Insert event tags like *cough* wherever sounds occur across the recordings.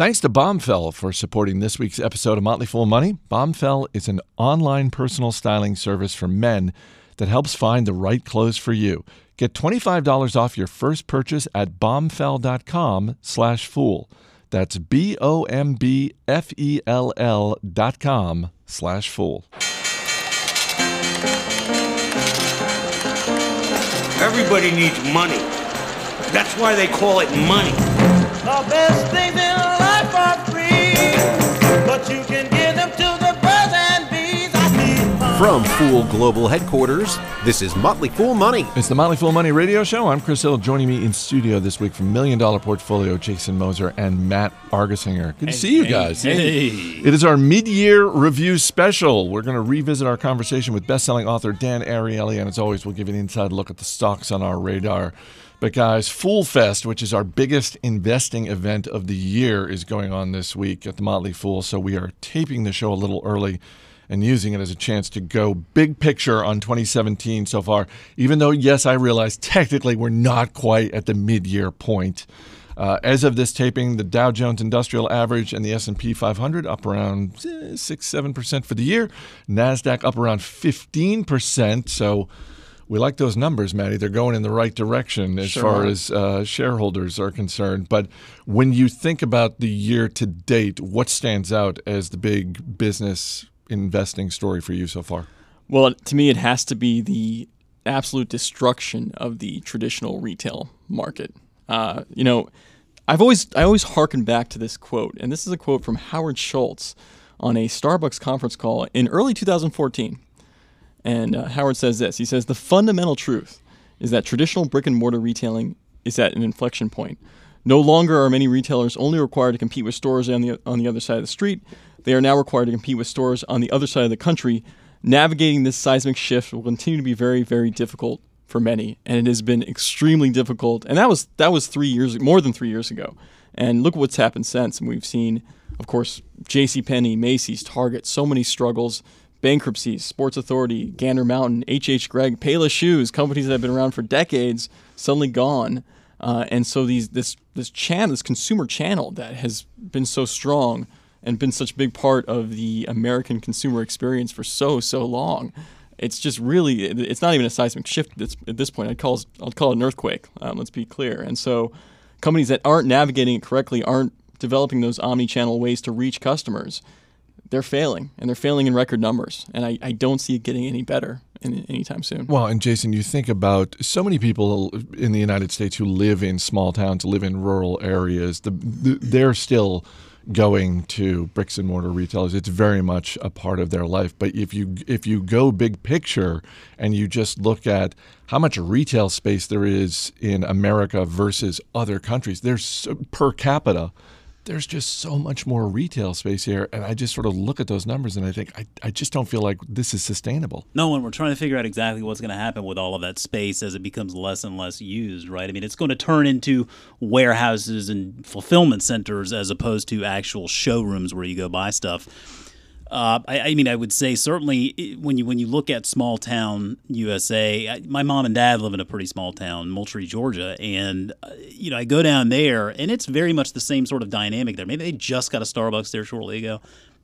Thanks to Bombfell for supporting this week's episode of Motley Fool Money. Bombfell is an online personal styling service for men that helps find the right clothes for you. Get $25 off your first purchase at bombfell.com slash fool. That's B-O-M-B-F-E-L-L dot com slash fool. Everybody needs money. That's why they call it money. The best things From Fool Global Headquarters, this is Motley Fool Money. It's the Motley Fool Money Radio Show. I'm Chris Hill. Joining me in studio this week from Million Dollar Portfolio, Jason Moser and Matt Argersinger. Good to see you guys. Hey. It is our mid-year review special. We're going to revisit our conversation with best-selling author Dan Ariely, and as always, we'll give you an inside look at the stocks on our radar. But guys, Fool Fest, which is our biggest investing event of the year, is going on this week at the Motley Fool. So we are taping the show a little early and using it as a chance to go big picture on 2017 so far. Even though, yes, I realize technically we're not quite at the mid-year point. Uh, as of this taping, the Dow Jones Industrial Average and the S&P 500 up around eh, six, seven percent for the year. Nasdaq up around 15 percent. So we like those numbers, Maddie. They're going in the right direction as far as uh, shareholders are concerned. But when you think about the year to date, what stands out as the big business investing story for you so far? Well, to me, it has to be the absolute destruction of the traditional retail market. Uh, you know, I've always I always harken back to this quote, and this is a quote from Howard Schultz on a Starbucks conference call in early 2014. And uh, Howard says this. He says the fundamental truth is that traditional brick and mortar retailing is at an inflection point. No longer are many retailers only required to compete with stores on the on the other side of the street. They are now required to compete with stores on the other side of the country. Navigating this seismic shift will continue to be very, very difficult for many, and it has been extremely difficult. And that was that was three years, more than three years ago. And look what's happened since. And we've seen, of course, J.C. Penney, Macy's, Target, so many struggles, bankruptcies, Sports Authority, Gander Mountain, H.H. Gregg, Payless Shoes, companies that have been around for decades, suddenly gone. Uh, and so these this this channel, this consumer channel that has been so strong and been such a big part of the American consumer experience for so so long. It's just really it's not even a seismic shift at this, point. I'd call I'll call it an earthquake. Um, let's be clear. And so companies that aren't navigating it correctly aren't developing those omni-channel ways to reach customers. They're failing, and they're failing in record numbers. And I, I don't see it getting any better in, anytime soon. Well, and Jason, you think about so many people in the United States who live in small towns, live in rural areas. The, the, they're still going to bricks and mortar retailers. It's very much a part of their life. But if you if you go big picture and you just look at how much retail space there is in America versus other countries, there's per capita. There's just so much more retail space here, and I just sort of look at those numbers and I think I, I just don't feel like this is sustainable. No, and we're trying to figure out exactly what's going to happen with all of that space as it becomes less and less used, right? I mean, it's going to turn into warehouses and fulfillment centers as opposed to actual showrooms where you go buy stuff. Uh, I, I mean, I would say certainly when you when you look at small town USA, I, my mom and dad live in a pretty small town, Moultrie, Georgia, and uh, you know I go down there and it's very much the same sort of dynamic there. Maybe they just got a Starbucks there shortly ago,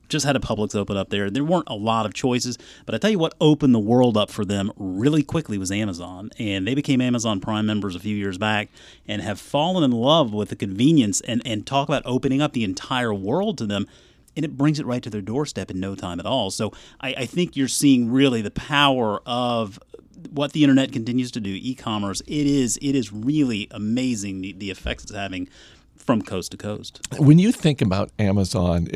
just had a Publix open up there. There weren't a lot of choices, but I tell you what opened the world up for them really quickly was Amazon, and they became Amazon Prime members a few years back and have fallen in love with the convenience and and talk about opening up the entire world to them and it brings it right to their doorstep in no time at all. So I, I think you're seeing really the power of what the internet continues to do, e-commerce. It is it is really amazing the, the effects it's having from coast to coast. When you think about Amazon,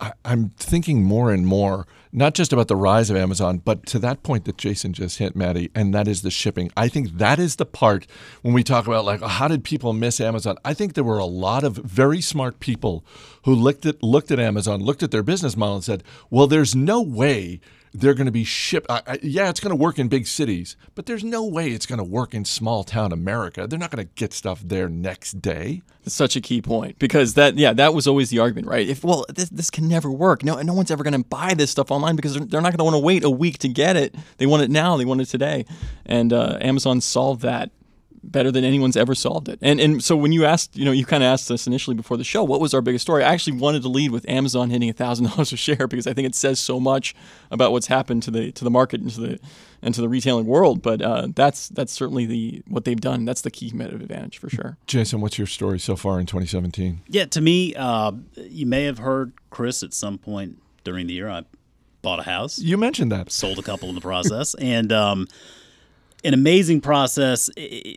I, I'm thinking more and more, not just about the rise of Amazon, but to that point that Jason just hit, Maddie, and that is the shipping. I think that is the part when we talk about like how did people miss Amazon? I think there were a lot of very smart people who looked at looked at Amazon, looked at their business model, and said, "Well, there's no way." They're going to be shipped. I, I, yeah, it's going to work in big cities, but there's no way it's going to work in small town America. They're not going to get stuff there next day. That's such a key point because that yeah that was always the argument right if well this, this can never work no no one's ever going to buy this stuff online because they're, they're not going to want to wait a week to get it they want it now they want it today and uh, Amazon solved that better than anyone's ever solved it. And and so when you asked, you know, you kind of asked us initially before the show, what was our biggest story? I actually wanted to lead with Amazon hitting thousand *laughs* dollars a share because I think it says so much about what's happened to the to the market and to the and to the retailing world. But uh, that's that's certainly the what they've done. That's the key competitive advantage for sure. Jason, what's your story so far in 2017? Yeah, to me, uh, you may have heard Chris at some point during the year. I bought a house. You mentioned that. Sold a couple in the process, and um, an amazing process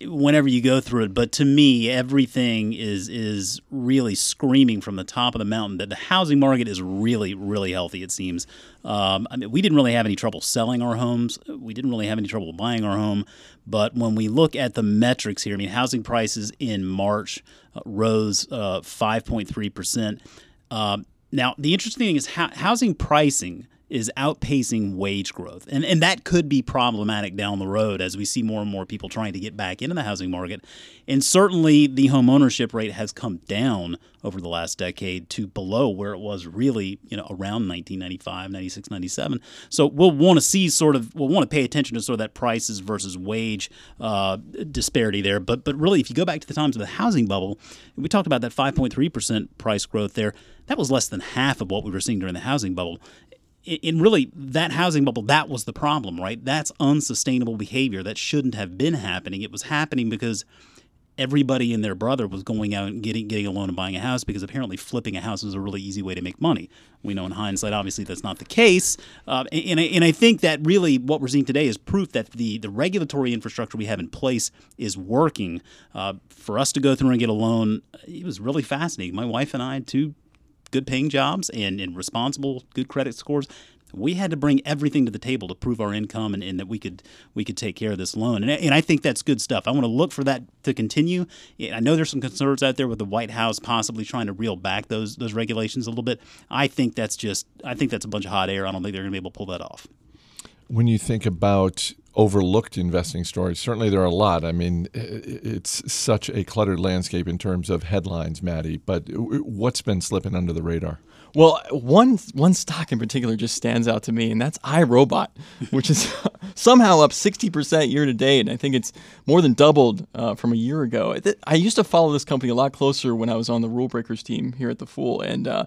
whenever you go through it. But to me, everything is is really screaming from the top of the mountain that the housing market is really, really healthy. It seems. Um, I mean, we didn't really have any trouble selling our homes. We didn't really have any trouble buying our home. But when we look at the metrics here, I mean, housing prices in March uh, rose uh, 5.3 percent. Uh, now, the interesting thing is housing pricing is outpacing wage growth. And, and that could be problematic down the road as we see more and more people trying to get back into the housing market. And certainly the home ownership rate has come down over the last decade to below where it was really, you know, around 1995, 96, 97. So we'll want to see sort of, we'll want to pay attention to sort of that prices versus wage uh, disparity there. But, but really, if you go back to the times of the housing bubble, we talked about that 5.3% price growth there. That was less than half of what we were seeing during the housing bubble in really that housing bubble that was the problem right that's unsustainable behavior that shouldn't have been happening it was happening because everybody and their brother was going out and getting getting a loan and buying a house because apparently flipping a house was a really easy way to make money. We know in hindsight, obviously, that's not the case. Uh, and, I, and I think that really what we're seeing today is proof that the, the regulatory infrastructure we have in place is working. Uh, for us to go through and get a loan, it was really fascinating. My wife and I had two good paying jobs and, and responsible, good credit scores. We had to bring everything to the table to prove our income and, and that we could we could take care of this loan. And, and I think that's good stuff. I want to look for that to continue. I know there's some concerns out there with the White House possibly trying to reel back those those regulations a little bit. I think that's just I think that's a bunch of hot air. I don't think they're going to be able to pull that off. When you think about overlooked investing stories. Certainly, there are a lot. I mean, it's such a cluttered landscape in terms of headlines, Maddie. But what's been slipping under the radar? Well, one one stock in particular just stands out to me, and that's iRobot, *laughs* which is *laughs* somehow up sixty percent year to date. And I think it's more than doubled uh, from a year ago. I used to follow this company a lot closer when I was on the Rule Breakers team here at the Fool, and uh,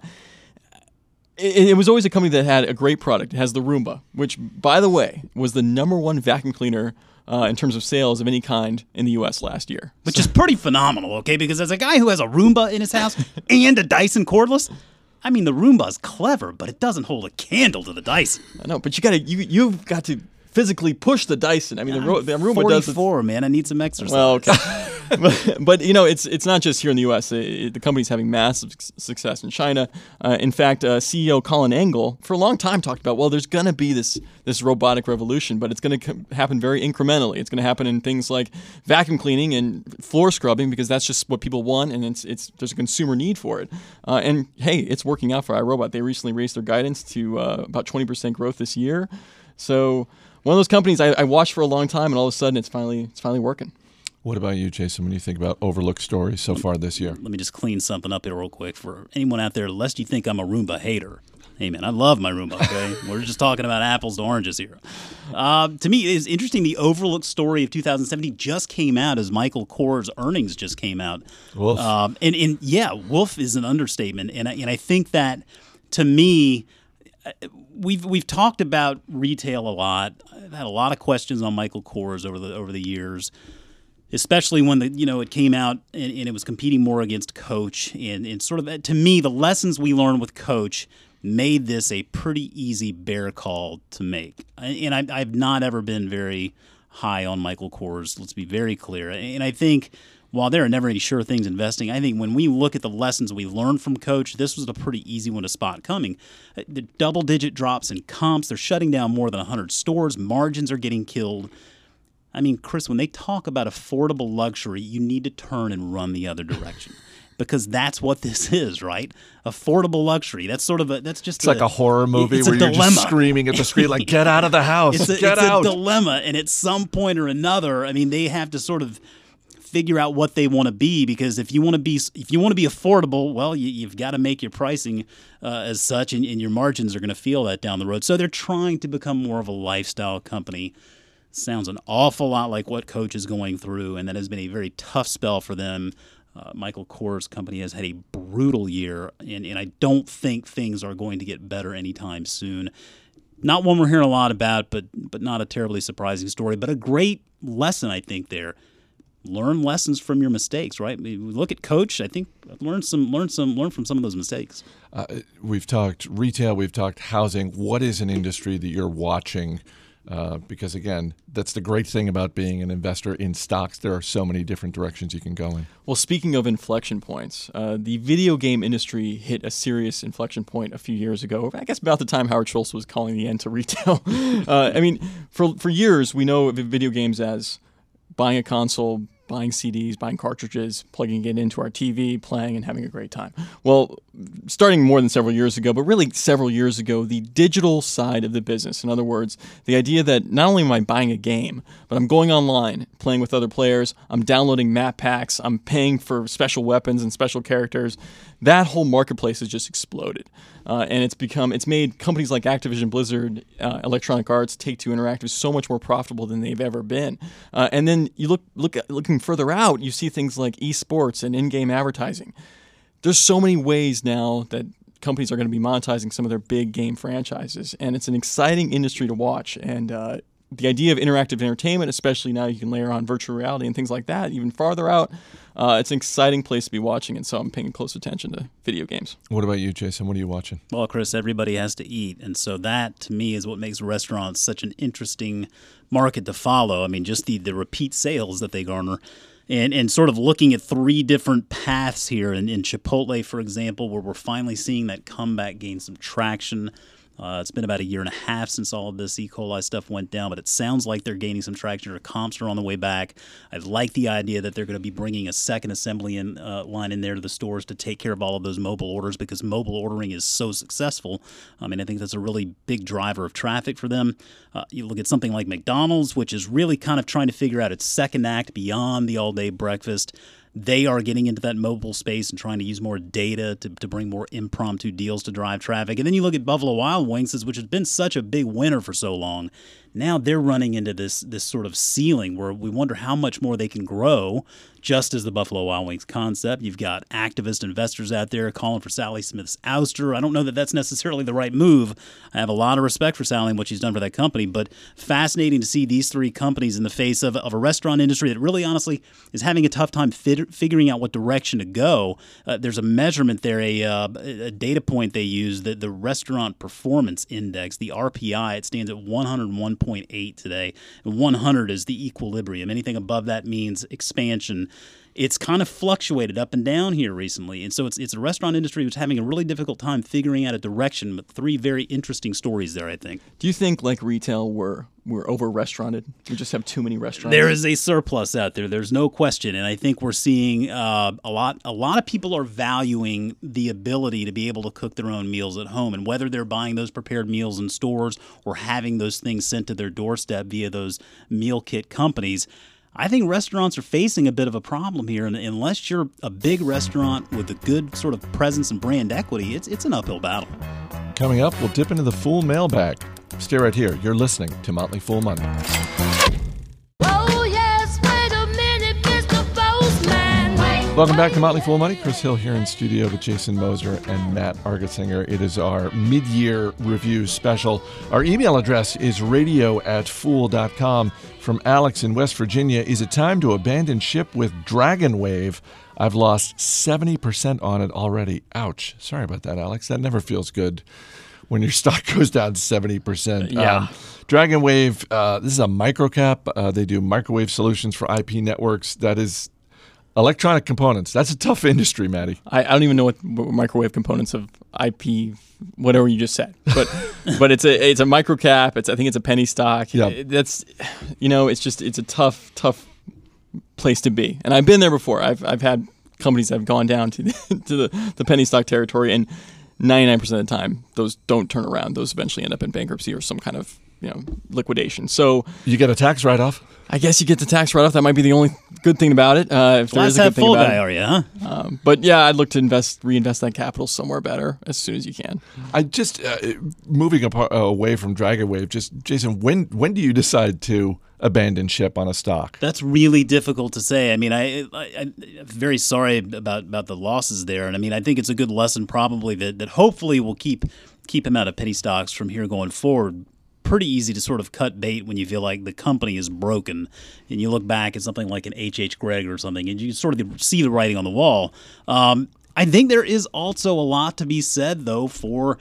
it, it, was always a company that had a great product. It has the Roomba, which, by the way, was the number one vacuum cleaner uh, in terms of sales of any kind in the U.S. last year. Which so. is pretty phenomenal, okay? Because as a guy who has a Roomba in his house *laughs* and a Dyson cordless, I mean, the Roomba's clever, but it doesn't hold a candle to the Dyson. I know, but you got to you you've got to physically push the Dyson. I mean, the, the Roomba does. Forty-four, man. I need some exercise. Well, okay. but, *laughs* *laughs* but, you know, it's it's not just here in the U.S. It, the company's having massive success in China. Uh, in fact, uh, CEO Colin Angle for a long time talked about, well, there's going to be this this robotic revolution, but it's going to happen very incrementally. It's going to happen in things like vacuum cleaning and floor scrubbing because that's just what people want, and it's it's there's a consumer need for it. Uh, and hey, it's working out for iRobot. They recently raised their guidance to uh, about 20% growth this year. So one of those companies I, I watched for a long time, and all of a sudden it's finally it's finally working. What about you, Jason? When you think about overlooked stories so far this year, let me just clean something up here real quick for anyone out there. Lest you think I'm a Roomba hater. Hey man, I love my Roomba. Okay, *laughs* we're just talking about apples to oranges here. Uh, to me, it's interesting. The overlooked story of 2017 just came out as Michael Kors' earnings just came out. Wolf. Um, and, and yeah, wolf is an understatement, and I, and I think that to me we've we've talked about retail a lot. I've had a lot of questions on Michael Kors over the over the years, especially when the you know it came out and, and, it was competing more against Coach and, and sort of to me the lessons we learned with Coach made this a pretty easy bear call to make. And I, I've not ever been very high on Michael Kors. Let's be very clear. And I think while there are never any sure things investing, I think when we look at the lessons we learned from Coach, this was a pretty easy one to spot coming. Uh, the double digit drops in comps, they're shutting down more than 100 stores, margins are getting killed. I mean, Chris, when they talk about affordable luxury, you need to turn and run the other direction. *laughs* because that's what this is, right? Affordable luxury. That's sort of a that's just it's a, like a horror movie where you're just screaming at the screen like "Get out of the *laughs* house! it's a, Get it's out!" a dilemma, and at some point or another, I mean, they have to sort of figure out what they want to be because if you want to be if you want to be affordable, well, you, have got to make your pricing uh, as such, and, and your margins are going to feel that down the road. So they're trying to become more of a lifestyle company. sounds an awful lot like what Coach is going through, and that has been a very tough spell for them. Uh, Michael Kors' company has had a brutal year, and, and I don't think things are going to get better anytime soon. Not one we're hearing a lot about, but but not a terribly surprising story, but a great lesson I think there. Learn lessons from your mistakes, right? I mean, look at Coach. I think learn some, learn some, learn from some of those mistakes. Uh, we've talked retail, we've talked housing. What is an industry that you're watching? Uh, because again, that's the great thing about being an investor in stocks. There are so many different directions you can go in. Well, speaking of inflection points, uh, the video game industry hit a serious inflection point a few years ago. I guess about the time Howard Schultz was calling the end to *laughs* retail. uh, I mean, for for years we know of video games as buying a console, buying CDs, buying cartridges, plugging it into our TV, playing, and having a great time. Well, starting more than several years ago, but really several years ago, the digital side of the business. In other words, the idea that not only am I buying a game, but I'm going online, playing with other players, I'm downloading map packs, I'm paying for special weapons and special characters. That whole marketplace has just exploded. Uh, and it's become it's made companies like Activision Blizzard, uh, Electronic Arts, Take Two Interactive so much more profitable than they've ever been. Uh, and then you look look at, looking further out, you see things like esports and in-game advertising. There's so many ways now that companies are going to be monetizing some of their big game franchises, and it's an exciting industry to watch. And uh, the idea of interactive entertainment, especially now you can layer on virtual reality and things like that, even farther out, uh, it's an exciting place to be watching. And so I'm paying close attention to video games. What about you, Jason? What are you watching? Well, Chris, everybody has to eat. And so that, to me, is what makes restaurants such an interesting market to follow. I mean, just the, the repeat sales that they garner. And, and sort of looking at three different paths here in, in Chipotle, for example, where we're finally seeing that comeback gain some traction. Uh, it's been about a year and a half since all of this E. coli stuff went down, but it sounds like they're gaining some traction. Their comps are on the way back. I like the idea that they're going to be bringing a second assembly in, uh, line in there to the stores to take care of all of those mobile orders because mobile ordering is so successful. I mean, I think that's a really big driver of traffic for them. Uh, you look at something like McDonald's, which is really kind of trying to figure out its second act beyond the all day breakfast they are getting into that mobile space and trying to use more data to, to bring more impromptu deals to drive traffic. And then you look at Buffalo Wild Wings, which has been such a big winner for so long now they're running into this this sort of ceiling where we wonder how much more they can grow just as the Buffalo Wild Wings concept. You've got activist investors out there calling for Sally Smith's ouster. I don't know that that's necessarily the right move. I have a lot of respect for Sally and what she's done for that company, but fascinating to see these three companies in the face of, of a restaurant industry that really honestly is having a tough time fit, figuring out what direction to go. Uh, there's a measurement there, a, uh, a data point they use, the, the Restaurant Performance Index, the RPI. It stands at 101. 1.8 today. 100 is the equilibrium. Anything above that means expansion it's kind of fluctuated up and down here recently. And so it's, it's a restaurant industry that's having a really difficult time figuring out a direction, but three very interesting stories there, I think. Do you think, like retail, we're, we're over restauranted? We just have too many restaurants? There is a surplus out there. There's no question. And I think we're seeing uh, a lot, a lot of people are valuing the ability to be able to cook their own meals at home. And whether they're buying those prepared meals in stores or having those things sent to their doorstep via those meal kit companies, I think restaurants are facing a bit of a problem here, and unless you're a big restaurant with a good sort of presence and brand equity, it's it's an uphill battle. Coming up, we'll dip into the Fool mailbag. Stay right here. You're listening to Motley Fool Money. Welcome back to Motley Fool Money. Chris Hill here in studio with Jason Moser and Matt Argersinger. It is our mid year review special. Our email address is radio at fool.com. From Alex in West Virginia Is it time to abandon ship with Dragon Wave? I've lost 70% on it already. Ouch. Sorry about that, Alex. That never feels good when your *laughs* stock goes down 70%. Yeah. Um, Dragon Wave, uh, this is a microcap. Uh, they do microwave solutions for IP networks. That is Electronic components. That's a tough industry, Maddie. I, I don't even know what, what, microwave components of IP, whatever you just said, but *laughs* but it's a it's a micro cap. It's I think it's a penny stock. Yeah, that's you know it's just it's a tough tough place to be. And I've been there before. I've I've had companies that have gone down to the, *laughs* to the, the penny stock territory, and 99% of the time those don't turn around. Those eventually end up in bankruptcy or some kind of you know liquidation. So You get a tax write off. I guess you get the tax write off. That might be the only good thing about it. Uh, if there Glass is a good thing full about guy, it. are you? Huh? But yeah, I'd look to invest, reinvest that capital somewhere better as soon as you can. I just uh, moving apart, uh, away from Dragon Wave. Just Jason, when when do you decide to abandon ship on a stock? That's really difficult to say. I mean, I, I, I'm very sorry about, about the losses there, and I mean, I think it's a good lesson probably that, that hopefully will keep keep him out of penny stocks from here going forward. Pretty easy to sort of cut bait when you feel like the company is broken, and you look back at something like an H.H. H. Gregg or something, and you sort of see the writing on the wall. Um, I think there is also a lot to be said though for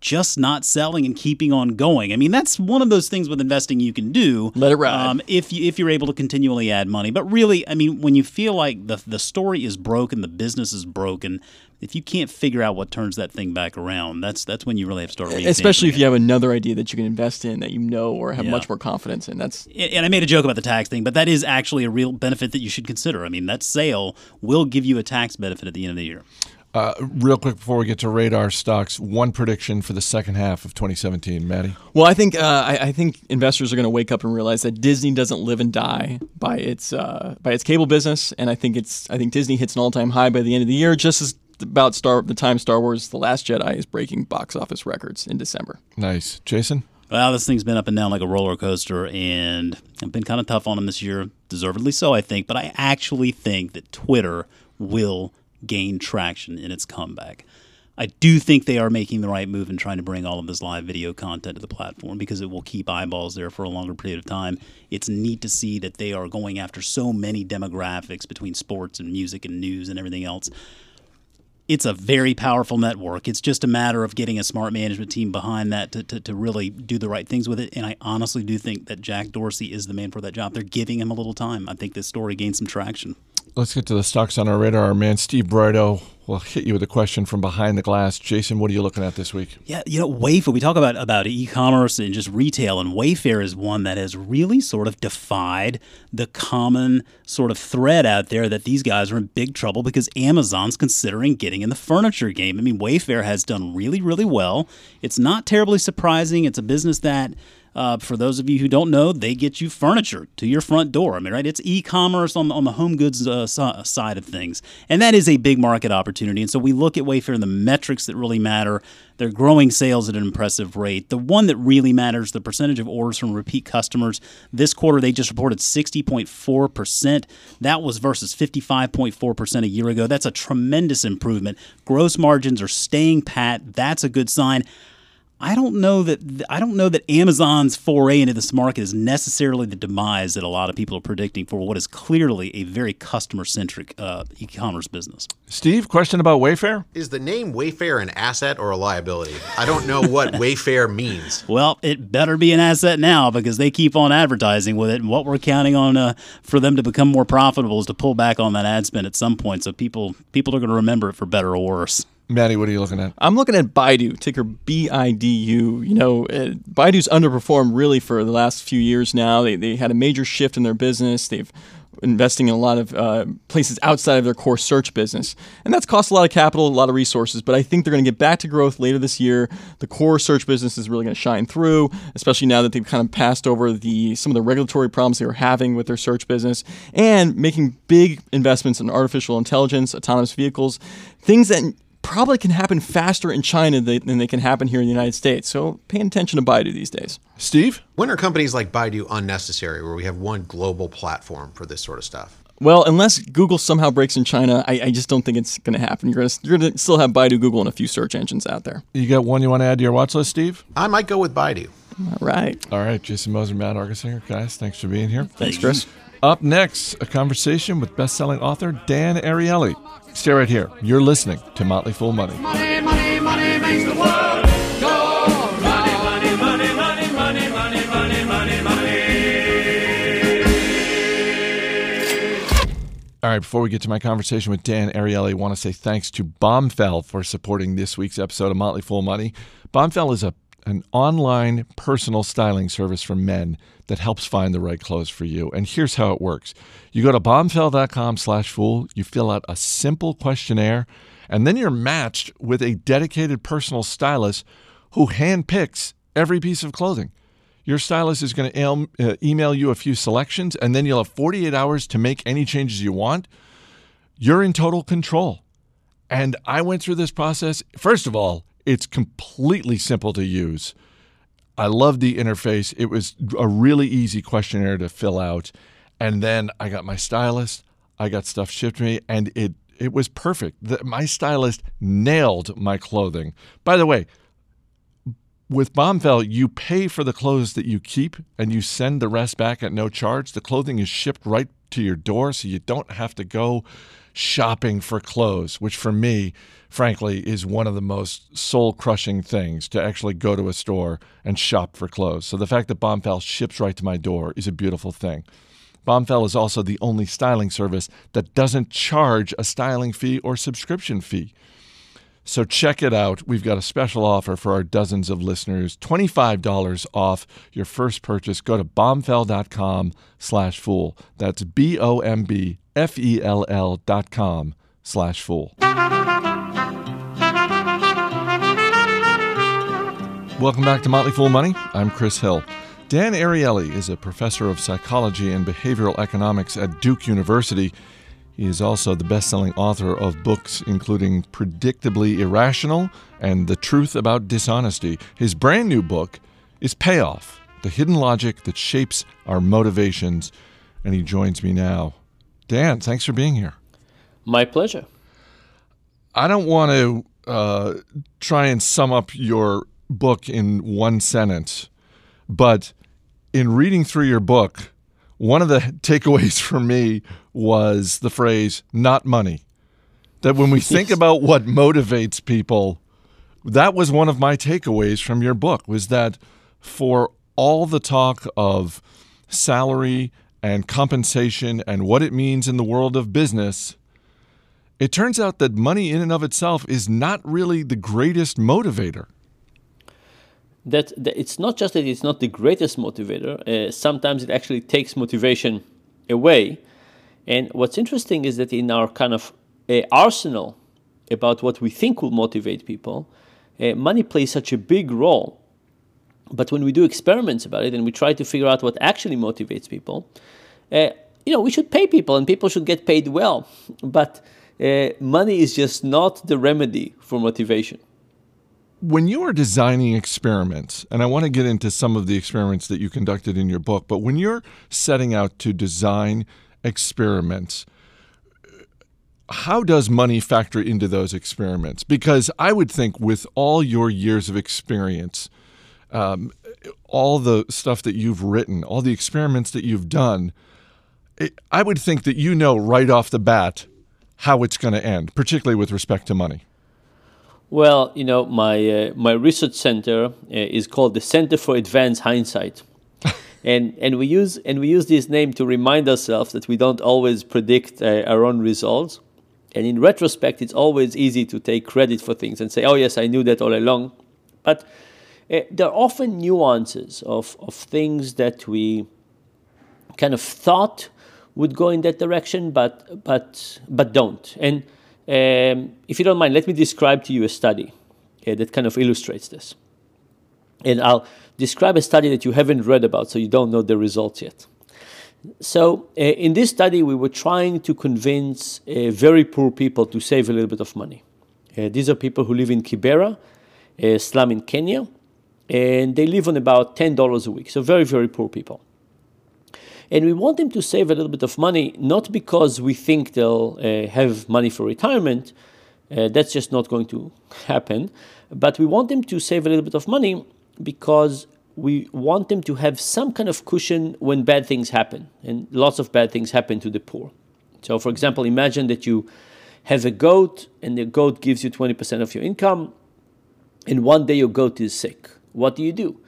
just not selling and keeping on going. I mean, that's one of those things with investing you can do. Let it ride. Um, if you if you're able to continually add money. But really, I mean, when you feel like the the story is broken, the business is broken, if you can't figure out what turns that thing back around, that's that's when you really have to start. Especially if rethinking you have another idea that you can invest in that you know or have Yeah. much more confidence in. That's. And I made a joke about the tax thing, but that is actually a real benefit that you should consider. I mean, that sale will give you a tax benefit at the end of the year. Uh, real quick before we get to radar stocks, one prediction for the second half of 2017, Maddie. Well, I think uh, I, I think investors are going to wake up and realize that Disney doesn't live and die by its uh, by its cable business, and I think it's I think Disney hits an all time high by the end of the year, just as about Star the time Star Wars: The Last Jedi is breaking box office records in December. Nice, Jason. Well, this thing's been up and down like a roller coaster, and I've been kind of tough on them this year, deservedly so, I think. But I actually think that Twitter will gain traction in its comeback. I do think they are making the right move in trying to bring all of this live video content to the platform because it will keep eyeballs there for a longer period of time. It's neat to see that they are going after so many demographics between sports and music and news and everything else it's a very powerful network. It's just a matter of getting a smart management team behind that to, to, to really do the right things with it. And I honestly do think that Jack Dorsey is the man for that job. They're giving him a little time. I think this story gained some traction. Let's get to the stocks on our radar. Our man Steve Broido will hit you with a question from behind the glass. Jason, what are you looking at this week? Yeah, you know, Wayfair. We talk about about e-commerce and just retail, and Wayfair is one that has really sort of defied the common sort of thread out there that these guys are in big trouble because Amazon's considering getting in the furniture game. I mean, Wayfair has done really, really well. It's not terribly surprising. It's a business that. Uh, for those of you who don't know, they get you furniture to your front door. I mean, right? It's e-commerce on on the home goods uh, si- side of things, and that is a big market opportunity. And so we look at Wayfair and the metrics that really matter. They're growing sales at an impressive rate. The one that really matters, the percentage of orders from repeat customers. This quarter, they just reported 60.4%. That was versus 55.4% a year ago. That's a tremendous improvement. Gross margins are staying pat. That's a good sign. I don't know that I don't know that Amazon's foray into this market is necessarily the demise that a lot of people are predicting for what is clearly a very customer centric uh, e-commerce business. Steve, question about Wayfair? Is the name Wayfair an asset or a liability? I don't know what *laughs* Wayfair means. Well, it better be an asset now because they keep on advertising with it, and what we're counting on uh, for them to become more profitable is to pull back on that ad spend at some point. So people people are going to remember it for better or worse. Maddie, what are you looking at? I'm looking at Baidu, ticker BIDU. You know, uh, Baidu's underperformed really for the last few years now. They, they had a major shift in their business. They've investing in a lot of uh, places outside of their core search business. And that's cost a lot of capital, a lot of resources, but I think they're going to get back to growth later this year. The core search business is really going to shine through, especially now that they've kind of passed over the some of the regulatory problems they were having with their search business and making big investments in artificial intelligence, autonomous vehicles, things that probably can happen faster in China than than they can happen here in the United States. So paying attention to Baidu these days. Steve? When are companies like Baidu unnecessary, where we have one global platform for this sort of stuff? Well, unless Google somehow breaks in China, I, I just don't think it's going to happen. You're going to you're to still have Baidu, Google, and a few search engines out there. You got one you want to add to your watch list, Steve? I might go with Baidu. All right. All right, Jason Moser, Matt Argersinger, guys, thanks for being here. Thanks, Chris. Up next, a conversation with best-selling author Dan Ariely. Stay right here. You're listening to Motley Fool Money. Money, money, money makes the world go round. Money, money, money, money, money, money, money, money. All right, before we get to my conversation with Dan Ariely, I want to say thanks to Bombfell for supporting this week's episode of Motley Fool Money. Bombfell is a an online personal styling service for men that helps find the right clothes for you. And here's how it works. You go to bombfell.com slash fool, you fill out a simple questionnaire, and then you're matched with a dedicated personal stylist who handpicks every piece of clothing. Your stylist is going to uh, email you a few selections, and then you'll have 48 hours to make any changes you want. You're in total control. And I went through this process. First of all, it's completely simple to use. I love the interface. It was a really easy questionnaire to fill out. And then I got my stylist, I got stuff shipped to me, and it it was perfect. The, my stylist nailed my clothing. By the way, with Bombfell, you pay for the clothes that you keep and you send the rest back at no charge. The clothing is shipped right to your door, so you don't have to go shopping for clothes, which for me, frankly, is one of the most soul crushing things to actually go to a store and shop for clothes. So the fact that Bombfell ships right to my door is a beautiful thing. Bombfell is also the only styling service that doesn't charge a styling fee or subscription fee. So check it out. We've got a special offer for our dozens of listeners. $25 off your first purchase. Go to bombfell.com slash fool. That's B-O-M-B-F-E-L-L dot com slash fool. Welcome back to Motley Fool Money. I'm Chris Hill. Dan Ariely is a professor of psychology and behavioral economics at Duke University. He is also the best selling author of books including Predictably Irrational and The Truth About Dishonesty. His brand new book is Payoff The Hidden Logic That Shapes Our Motivations. And he joins me now. Dan, thanks for being here. My pleasure. I don't want to uh, try and sum up your book in one sentence, but in reading through your book, one of the *laughs* takeaways for me was the phrase not money. That when we *laughs* think about what motivates people, that was one of my takeaways from your book was that for all the talk of salary and compensation and what it means in the world of business, it turns out that money in and of itself is not really the greatest motivator that, that it's not just that it's not the greatest motivator. Uh, sometimes it actually takes motivation away. And what's interesting is that in our kind of uh, arsenal about what we think will motivate people, uh, money plays such a big role. But when we do experiments about it and we try to figure out what actually motivates people, uh, you know, we should pay people and people should get paid well. But uh, money is just not the remedy for motivation when you are designing experiments, and I want to get into some of the experiments that you conducted in your book, but when you're setting out to design experiments, how does money factor into those experiments? Because I would think with all your years of experience, um, all the stuff that you've written, all the experiments that you've done, it, I would think that you know right off the bat how it's going to end, particularly with respect to money. Well, you know, my uh, my research center uh, is called the Center for Advanced Hindsight, and and we use and we use this name to remind ourselves that we don't always predict uh, our own results, and in retrospect, it's always easy to take credit for things and say, "Oh yes, I knew that all along," but uh, there are often nuances of of things that we kind of thought would go in that direction, but but but don't, and um, if you don't mind, let me describe to you a study uh, that kind of illustrates this. And I'll describe a study that you haven't read about, so you don't know the results yet. So, uh, in this study, we were trying to convince uh, very poor people to save a little bit of money. Uh, these are people who live in Kibera, a slum in Kenya, and they live on about $10 a week. So, very, very poor people. And we want them to save a little bit of money, not because we think they'll have money for retirement. That's just not going to happen. But we want them to save a little bit of money because we want them to have some kind of cushion when bad things happen. And lots of bad things happen to the poor. So, for example, imagine that you have a goat and the goat gives you 20% of your income, and one day your goat is sick. What do you do?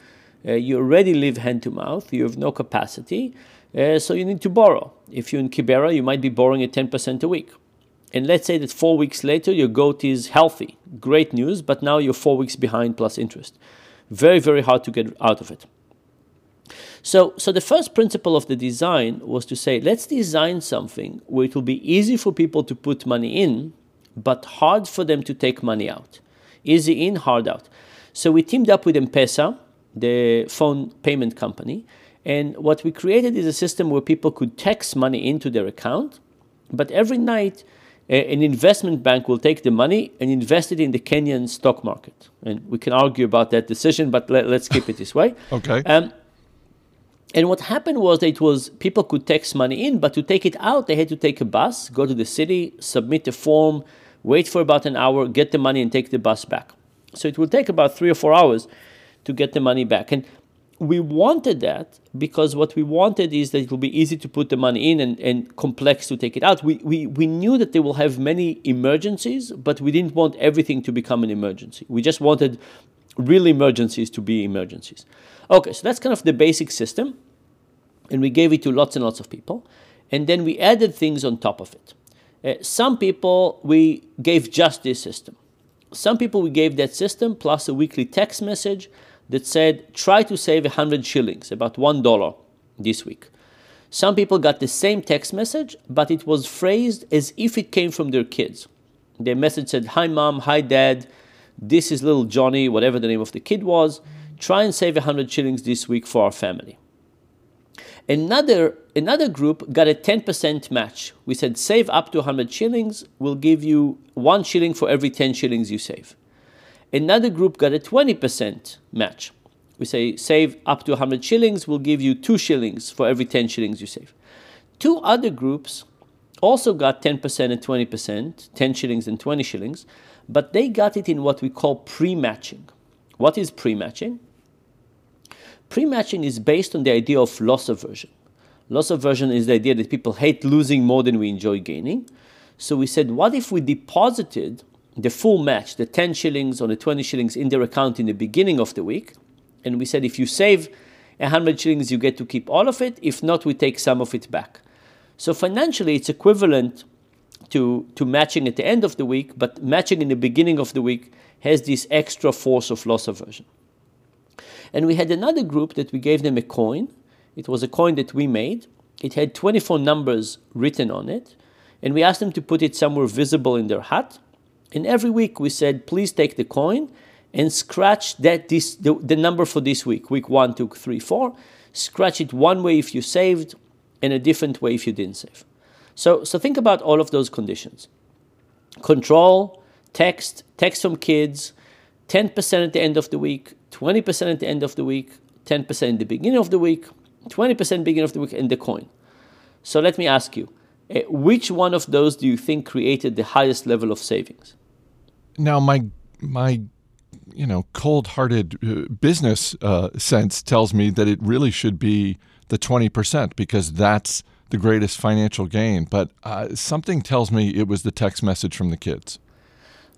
Uh, you already live hand to mouth, you have no capacity, uh, so you need to borrow. If you're in Kibera, you might be borrowing at 10% a week. And let's say that four weeks later, your goat is healthy. Great news, but now you're four weeks behind plus interest. Very, very hard to get out of it. So, so the first principle of the design was to say, let's design something where it will be easy for people to put money in, but hard for them to take money out. Easy in, hard out. So we teamed up with M-Pesa, the phone payment company. And what we created is a system where people could text money into their account, but every night an investment bank will take the money and invest it in the Kenyan stock market. And we can argue about that decision, but let, us keep it this way. *laughs* okay. Um, and what happened was that it was people could text money in, but to take it out, they had to take a bus, go to the city, submit a form, wait for about an hour, get the money, and take the bus back. So it will take about three or four hours to get the money back. And we wanted that because what we wanted is that it will be easy to put the money in and, and complex to take it out. We, we, we knew that they will have many emergencies, but we didn't want everything to become an emergency. We just wanted real emergencies to be emergencies. Okay, so that's kind of the basic system. And we gave it to lots and lots of people. And then we added things on top of it. Uh, some people we gave just this system. Some people we gave that system plus a weekly text message that said, try to save 100 shillings, about $1 this week. Some people got the same text message, but it was phrased as if it came from their kids. Their message said, Hi, mom, hi, dad, this is little Johnny, whatever the name of the kid was. Try and save 100 shillings this week for our family. Another, another group got a 10% match. We said, save up to 100 shillings, we'll give you one shilling for every 10 shillings you save. Another group got a 20% match. We say, save up to 100 shillings, we'll give you two shillings for every 10 shillings you save. Two other groups also got 10% and 20%, 10 shillings and 20 shillings, but they got it in what we call pre matching. What is pre matching? Pre matching is based on the idea of loss aversion. Loss aversion is the idea that people hate losing more than we enjoy gaining. So we said, what if we deposited the full match, the 10 shillings or the 20 shillings in their account in the beginning of the week? And we said, if you save 100 shillings, you get to keep all of it. If not, we take some of it back. So financially, it's equivalent to, to matching at the end of the week, but matching in the beginning of the week has this extra force of loss aversion. And we had another group that we gave them a coin. It was a coin that we made. It had 24 numbers written on it. And we asked them to put it somewhere visible in their hut. And every week we said, please take the coin and scratch that this the, the number for this week, week one, two, three, four. Scratch it one way if you saved, and a different way if you didn't save. So, so think about all of those conditions. Control, text, text from kids, 10% at the end of the week, 20% at the end of the week, 10% in the beginning of the week, 20% beginning of the week, and the coin. So let me ask you, uh, which one of those do you think created the highest level of savings? Now, my my you know cold-hearted uh, business uh, sense tells me that it really should be the 20% because that's the greatest financial gain. But uh, something tells me it was the text message from the kids.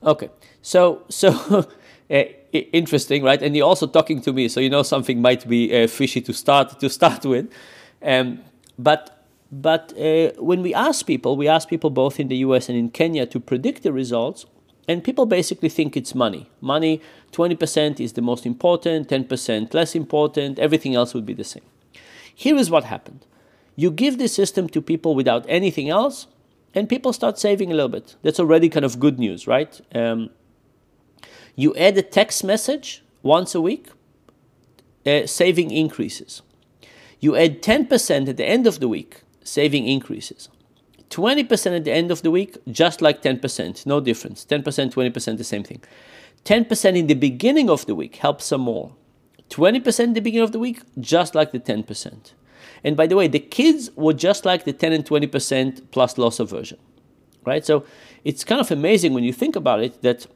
Okay, so so *laughs* uh, interesting, right? And you're also talking to me, so you know something might be uh, fishy to start to start *laughs* with. Um, but but uh, when we ask people, we ask people both in the U.S. and in Kenya to predict the results, and people basically think it's money. Money, twenty percent is the most important, ten percent less important. Everything else would be the same. Here is what happened: you give the system to people without anything else, and people start saving a little bit. That's already kind of good news, right? Um, you add a text message once a week, uh, saving increases. You add 10% at the end of the week, saving increases. 20% at the end of the week, just like 10%, no difference. 10%, 20%, the same thing. 10% in the beginning of the week helps some more. 20% in the beginning of the week, just like the 10%. And by the way, the kids were just like the 10 and 20% plus loss aversion, right? So it's kind of amazing when you think about it that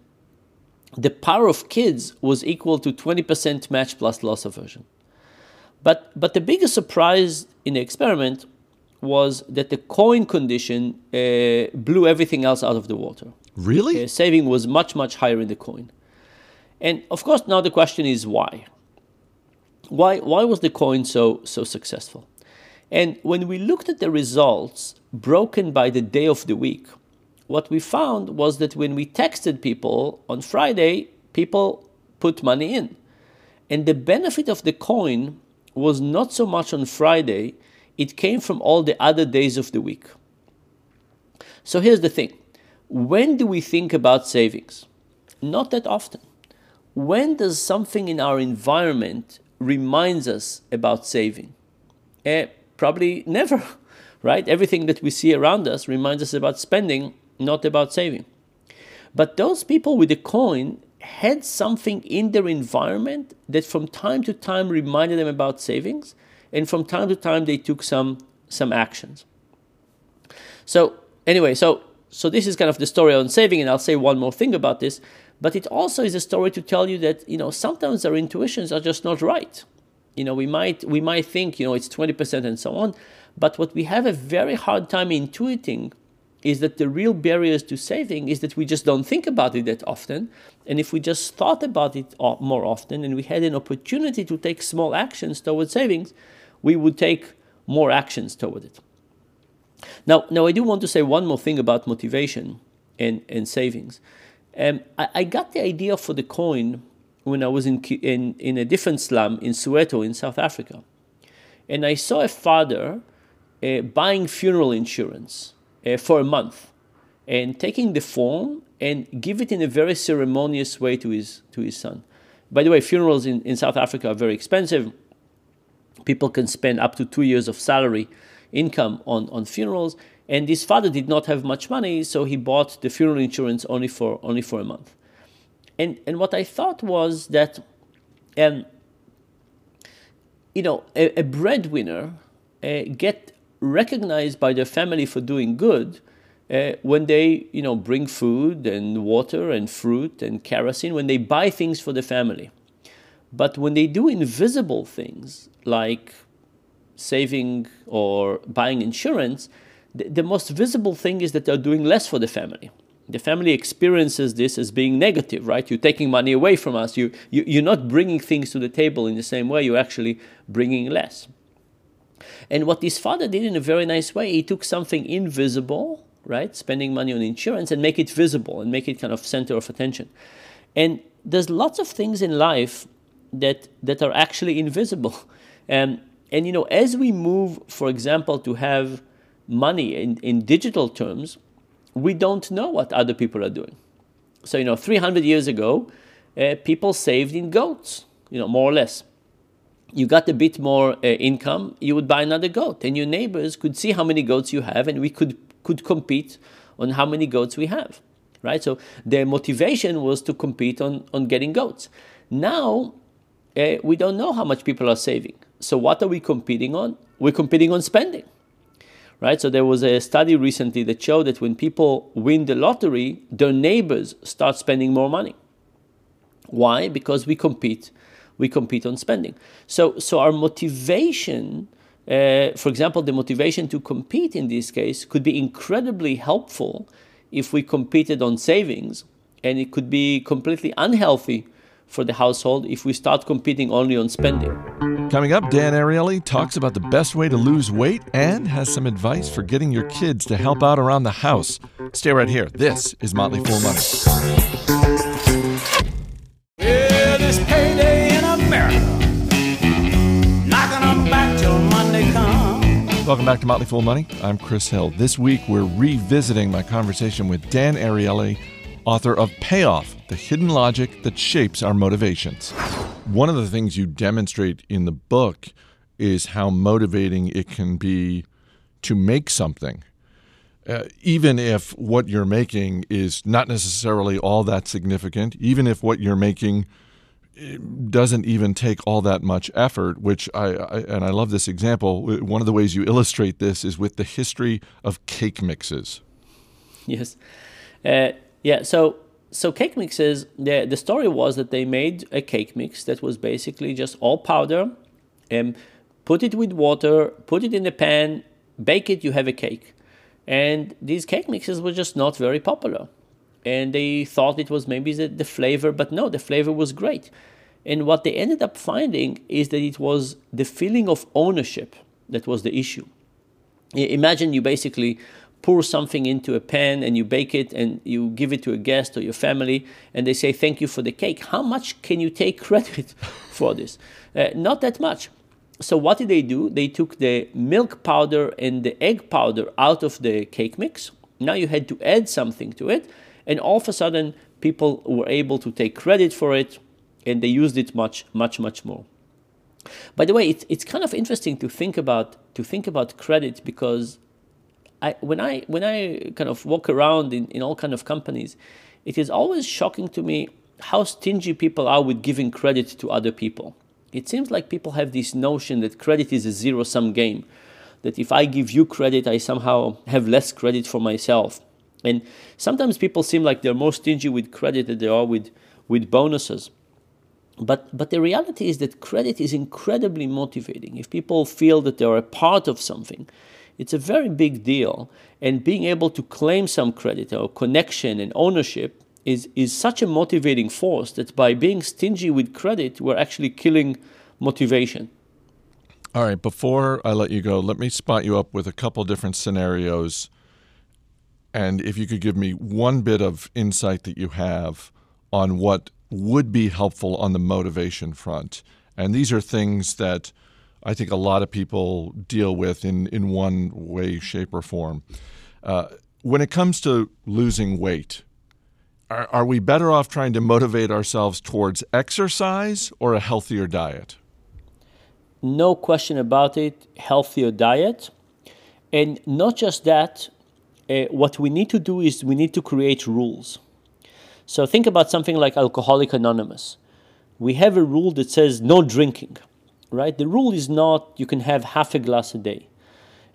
the power of kids was equal to 20% match plus loss aversion. But, but the biggest surprise in the experiment was that the coin condition uh, blew everything else out of the water. Really? Uh, saving was much, much higher in the coin. And of course, now the question is why? Why, why was the coin so, so successful? And when we looked at the results broken by the day of the week, what we found was that when we texted people on Friday, people put money in. And the benefit of the coin was not so much on Friday, it came from all the other days of the week. So here's the thing when do we think about savings? Not that often. When does something in our environment reminds us about saving? Uh, probably never, *laughs* right? Everything that we see around us reminds us about spending, not about saving. But those people with the coin had something in their environment that from time to time reminded them about savings, and from time to time they took some some actions. So anyway, so so this is kind of the story on saving, and I'll say one more thing about this. But it also is a story to tell you that you know sometimes our intuitions are just not right. You know, we might we might think you know it's twenty percent and so on, but what we have a very hard time intuiting is that the real barriers to saving is that we just don't think about it that often. And if we just thought about it uh, more often and we had an opportunity to take small actions towards savings, we would take more actions toward it. Now, now I do want to say one more thing about motivation and, and savings. Um, I, I got the idea for the coin when I was in, in, in a different slum in Soweto in South Africa. And I saw a father uh, buying funeral insurance uh, for a month and taking the form and give it in a very ceremonious way to his, to his son. By the way, funerals in, in South Africa are very expensive. People can spend up to two years of salary income on, on funerals. And this father did not have much money, so he bought the funeral insurance only for, only for a month. And, and what I thought was that, um, you know, a, a breadwinner uh, get recognized by their family for doing good uh, when they, you know, bring food and water and fruit and kerosene, when they buy things for the family. But when they do invisible things like saving or buying insurance, the, the most visible thing is that they're doing less for the family. The family experiences this as being negative, right? You're taking money away from us. You, you, you're not bringing things to the table in the same way. You're actually bringing less. And what this father did in a very nice way, he took something invisible, right, spending money on insurance, and make it visible and make it kind of center of attention. And there's lots of things in life that that are actually invisible. *laughs* Um, and you know, as we move, for example, to have money in, in digital terms, we don't know what other people are doing. So you know, 300 years ago, uh, people saved in goats, you know, more or less. You got a bit more uh, income, you would buy another goat, and your neighbors could see how many goats you have, and we could could compete on how many goats we have, right? So their motivation was to compete on on getting goats. Now uh, we don't know how much people are saving. So what are we competing on? We're competing on spending. Right? So there was a study recently that showed that when people win the lottery, their neighbors start spending more money. Why? Because we compete. We compete on spending. So, so our motivation, uh, for example, the motivation to compete in this case could be incredibly helpful if we competed on savings, and it could be completely unhealthy for the household if we start competing only on spending. Coming up, Dan Ariely talks about the best way to lose weight and has some advice for getting your kids to help out around the house. Stay right here. This is Motley Fool Money. Yeah, this payday in America. Knocking them back till Monday comes. Welcome back to Motley Fool Money. I'm Chris Hill. This week, we're revisiting my conversation with Dan Ariely, author of Payoff The Hidden Logic That Shapes Our Motivations. One of the things you demonstrate in the book is how motivating it can be to make something. Uh, even if what you're making is not necessarily all that significant, even if what you're making eh, doesn't even take all that much effort, which I, I, and I love this example. One of the ways you illustrate this is with the history of cake mixes. Yes. Uh, yeah, so so cake mixes. The the story was that they made a cake mix that was basically just all powder, and put it with water, put it in the pan, bake it. You have a cake, and these cake mixes were just not very popular, and they thought it was maybe the, the flavor, but no, the flavor was great. And what they ended up finding is that it was the feeling of ownership that was the issue. Imagine you basically pour something into a pan and you bake it and you give it to a guest or your family and they say thank you for the cake. How much can you take *laughs* credit for this? Uh, not that much. So what did they do? They took the milk powder and the egg powder out of the cake mix. Now you had to add something to it and all of a sudden people were able to take credit for it and they used it much much much more. By the way, it's, it's kind of interesting to think about to think about credit because I, when I when I kind of walk around in, in all kind of companies, it is always shocking to me how stingy people are with giving credit to other people. It seems like people have this notion that credit is a zero sum game, that if I give you credit, I somehow have less credit for myself. And sometimes people seem like they're more stingy with credit than they are with, with bonuses. But, but the reality is that credit is incredibly motivating. If people feel that they're a part of something, it's a very big deal. And being able to claim some credit or connection and ownership is, is such a motivating force that by being stingy with credit, we're actually killing motivation. All right, before I let you go, let me spot you up with a couple different scenarios. And if you could give me one bit of insight that you have on what would be helpful on the motivation front. And these are things that I think a lot of people deal with in, in one way, shape, or form. Uh, when it comes to losing weight, are, are we better off trying to motivate ourselves towards exercise or a healthier diet? No question about it, healthier diet. And not just that, uh, what we need to do is we need to create rules. So think about something like Alcoholic Anonymous. We have a rule that says no drinking, right? The rule is not you can have half a glass a day.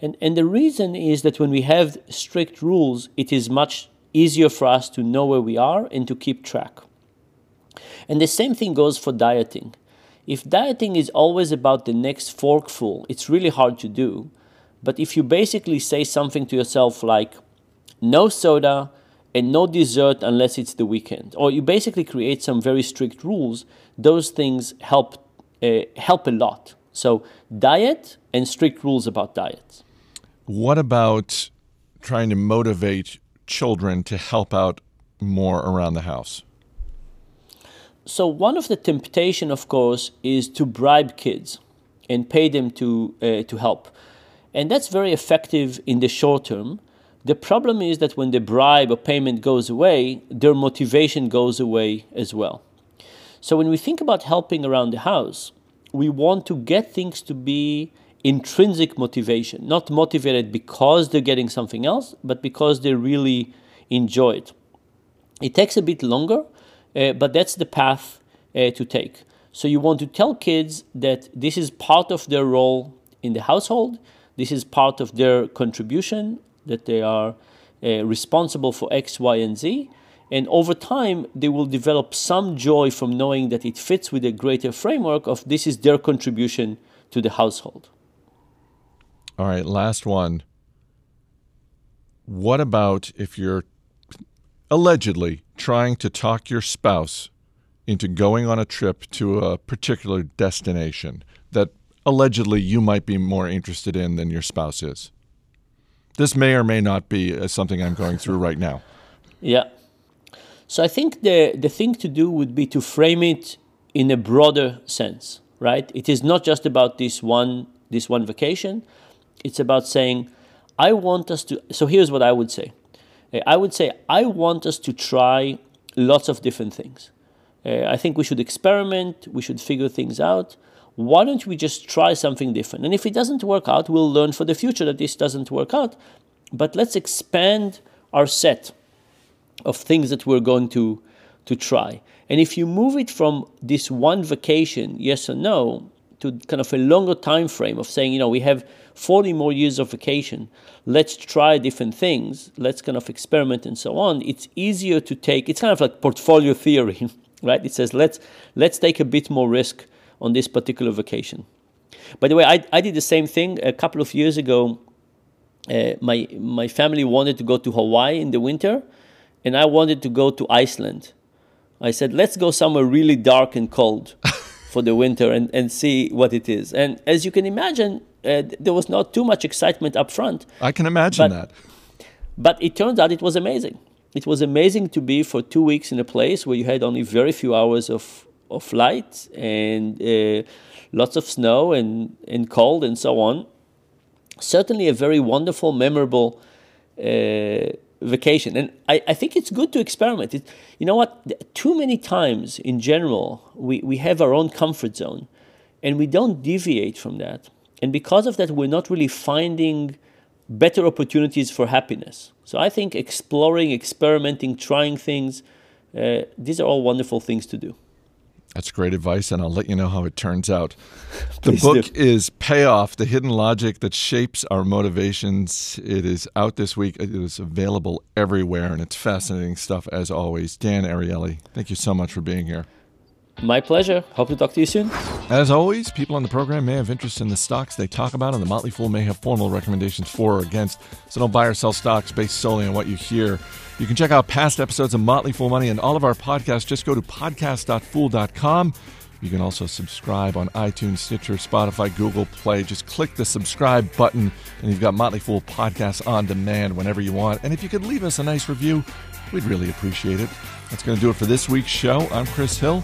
And, and the reason is that when we have strict rules, it is much easier for us to know where we are and to keep track. And the same thing goes for dieting. If dieting is always about the next forkful, it's really hard to do. But if you basically say something to yourself like, no soda and no dessert unless it's the weekend, or you basically create some very strict rules, those things help, help a lot. So, diet and strict rules about diet. What about trying to motivate children to help out more around the house? So one of the temptation, of course, is to bribe kids and pay them to uh, to help, and that's very effective in the short term. The problem is that when the bribe or payment goes away, their motivation goes away as well. So when we think about helping around the house, we want to get things to be intrinsic motivation, not motivated because they're getting something else, but because they really enjoy it. It takes a bit longer, uh, but that's the path uh, to take. So you want to tell kids that this is part of their role in the household, this is part of their contribution, that they are uh, responsible for X, Y, and Z. And over time, they will develop some joy from knowing that it fits with a greater framework of this is their contribution to the household. All right, last one. What about if you're allegedly trying to talk your spouse into going on a trip to a particular destination that allegedly you might be more interested in than your spouse is? This may or may not be uh, something I'm going through right now. Yeah. So I think the, the thing to do would be to frame it in a broader sense, right? It is not just about this one this one vacation. It's about saying, I want us to. So here's what I would say. Uh, I would say I want us to try lots of different things. Uh, I think we should experiment. We should figure things out. Why don't we just try something different? And if it doesn't work out, we'll learn for the future that this doesn't work out. But let's expand our set of things that we're going to to try. And if you move it from this one vacation, yes or no, to kind of a longer time frame of saying, you know, we have 40 more years of vacation, let's try different things, let's kind of experiment and so on, it's easier to take, it's kind of like portfolio theory, *laughs* right? It says, let's, let's take a bit more risk on this particular vacation. By the way, I, I did the same thing a couple of years ago. Uh, my, my family wanted to go to Hawaii in the winter, and I wanted to go to Iceland. I said, let's go somewhere really dark and cold. *laughs* for the winter and, and see what it is. And as you can imagine, uh, there was not too much excitement up front. I can imagine but, that. But it turns out it was amazing. It was amazing to be for two weeks in a place where you had only very few hours of, of light and uh, lots of snow and, and cold and so on. Certainly a very wonderful, memorable uh, vacation. And I, I think it's good to experiment. It, you know what? Too many times in general, we, we have our own comfort zone. and we don't deviate from that. And because of that, we're not really finding better opportunities for happiness. So I think exploring, experimenting, trying things, uh, these are all wonderful things to do. That's great advice, and I'll let you know how it turns out. *laughs* The book do. is Payoff The Hidden Logic That Shapes Our Motivations. It is out this week. It is available everywhere, and it's fascinating stuff as always. Dan Ariely, thank you so much for being here. My pleasure. Hope to talk to you soon. As always, people on the program may have interest in the stocks they talk about, and the Motley Fool may have formal recommendations for or against. So don't buy or sell stocks based solely on what you hear. You can check out past episodes of Motley Fool Money and all of our podcasts. Just go to podcast.fool.com. You can also subscribe on iTunes, Stitcher, Spotify, Google Play. Just click the subscribe button, and you've got Motley Fool podcasts on demand whenever you want. And if you could leave us a nice review, we'd really appreciate it. That's going to do it for this week's show. I'm Chris Hill.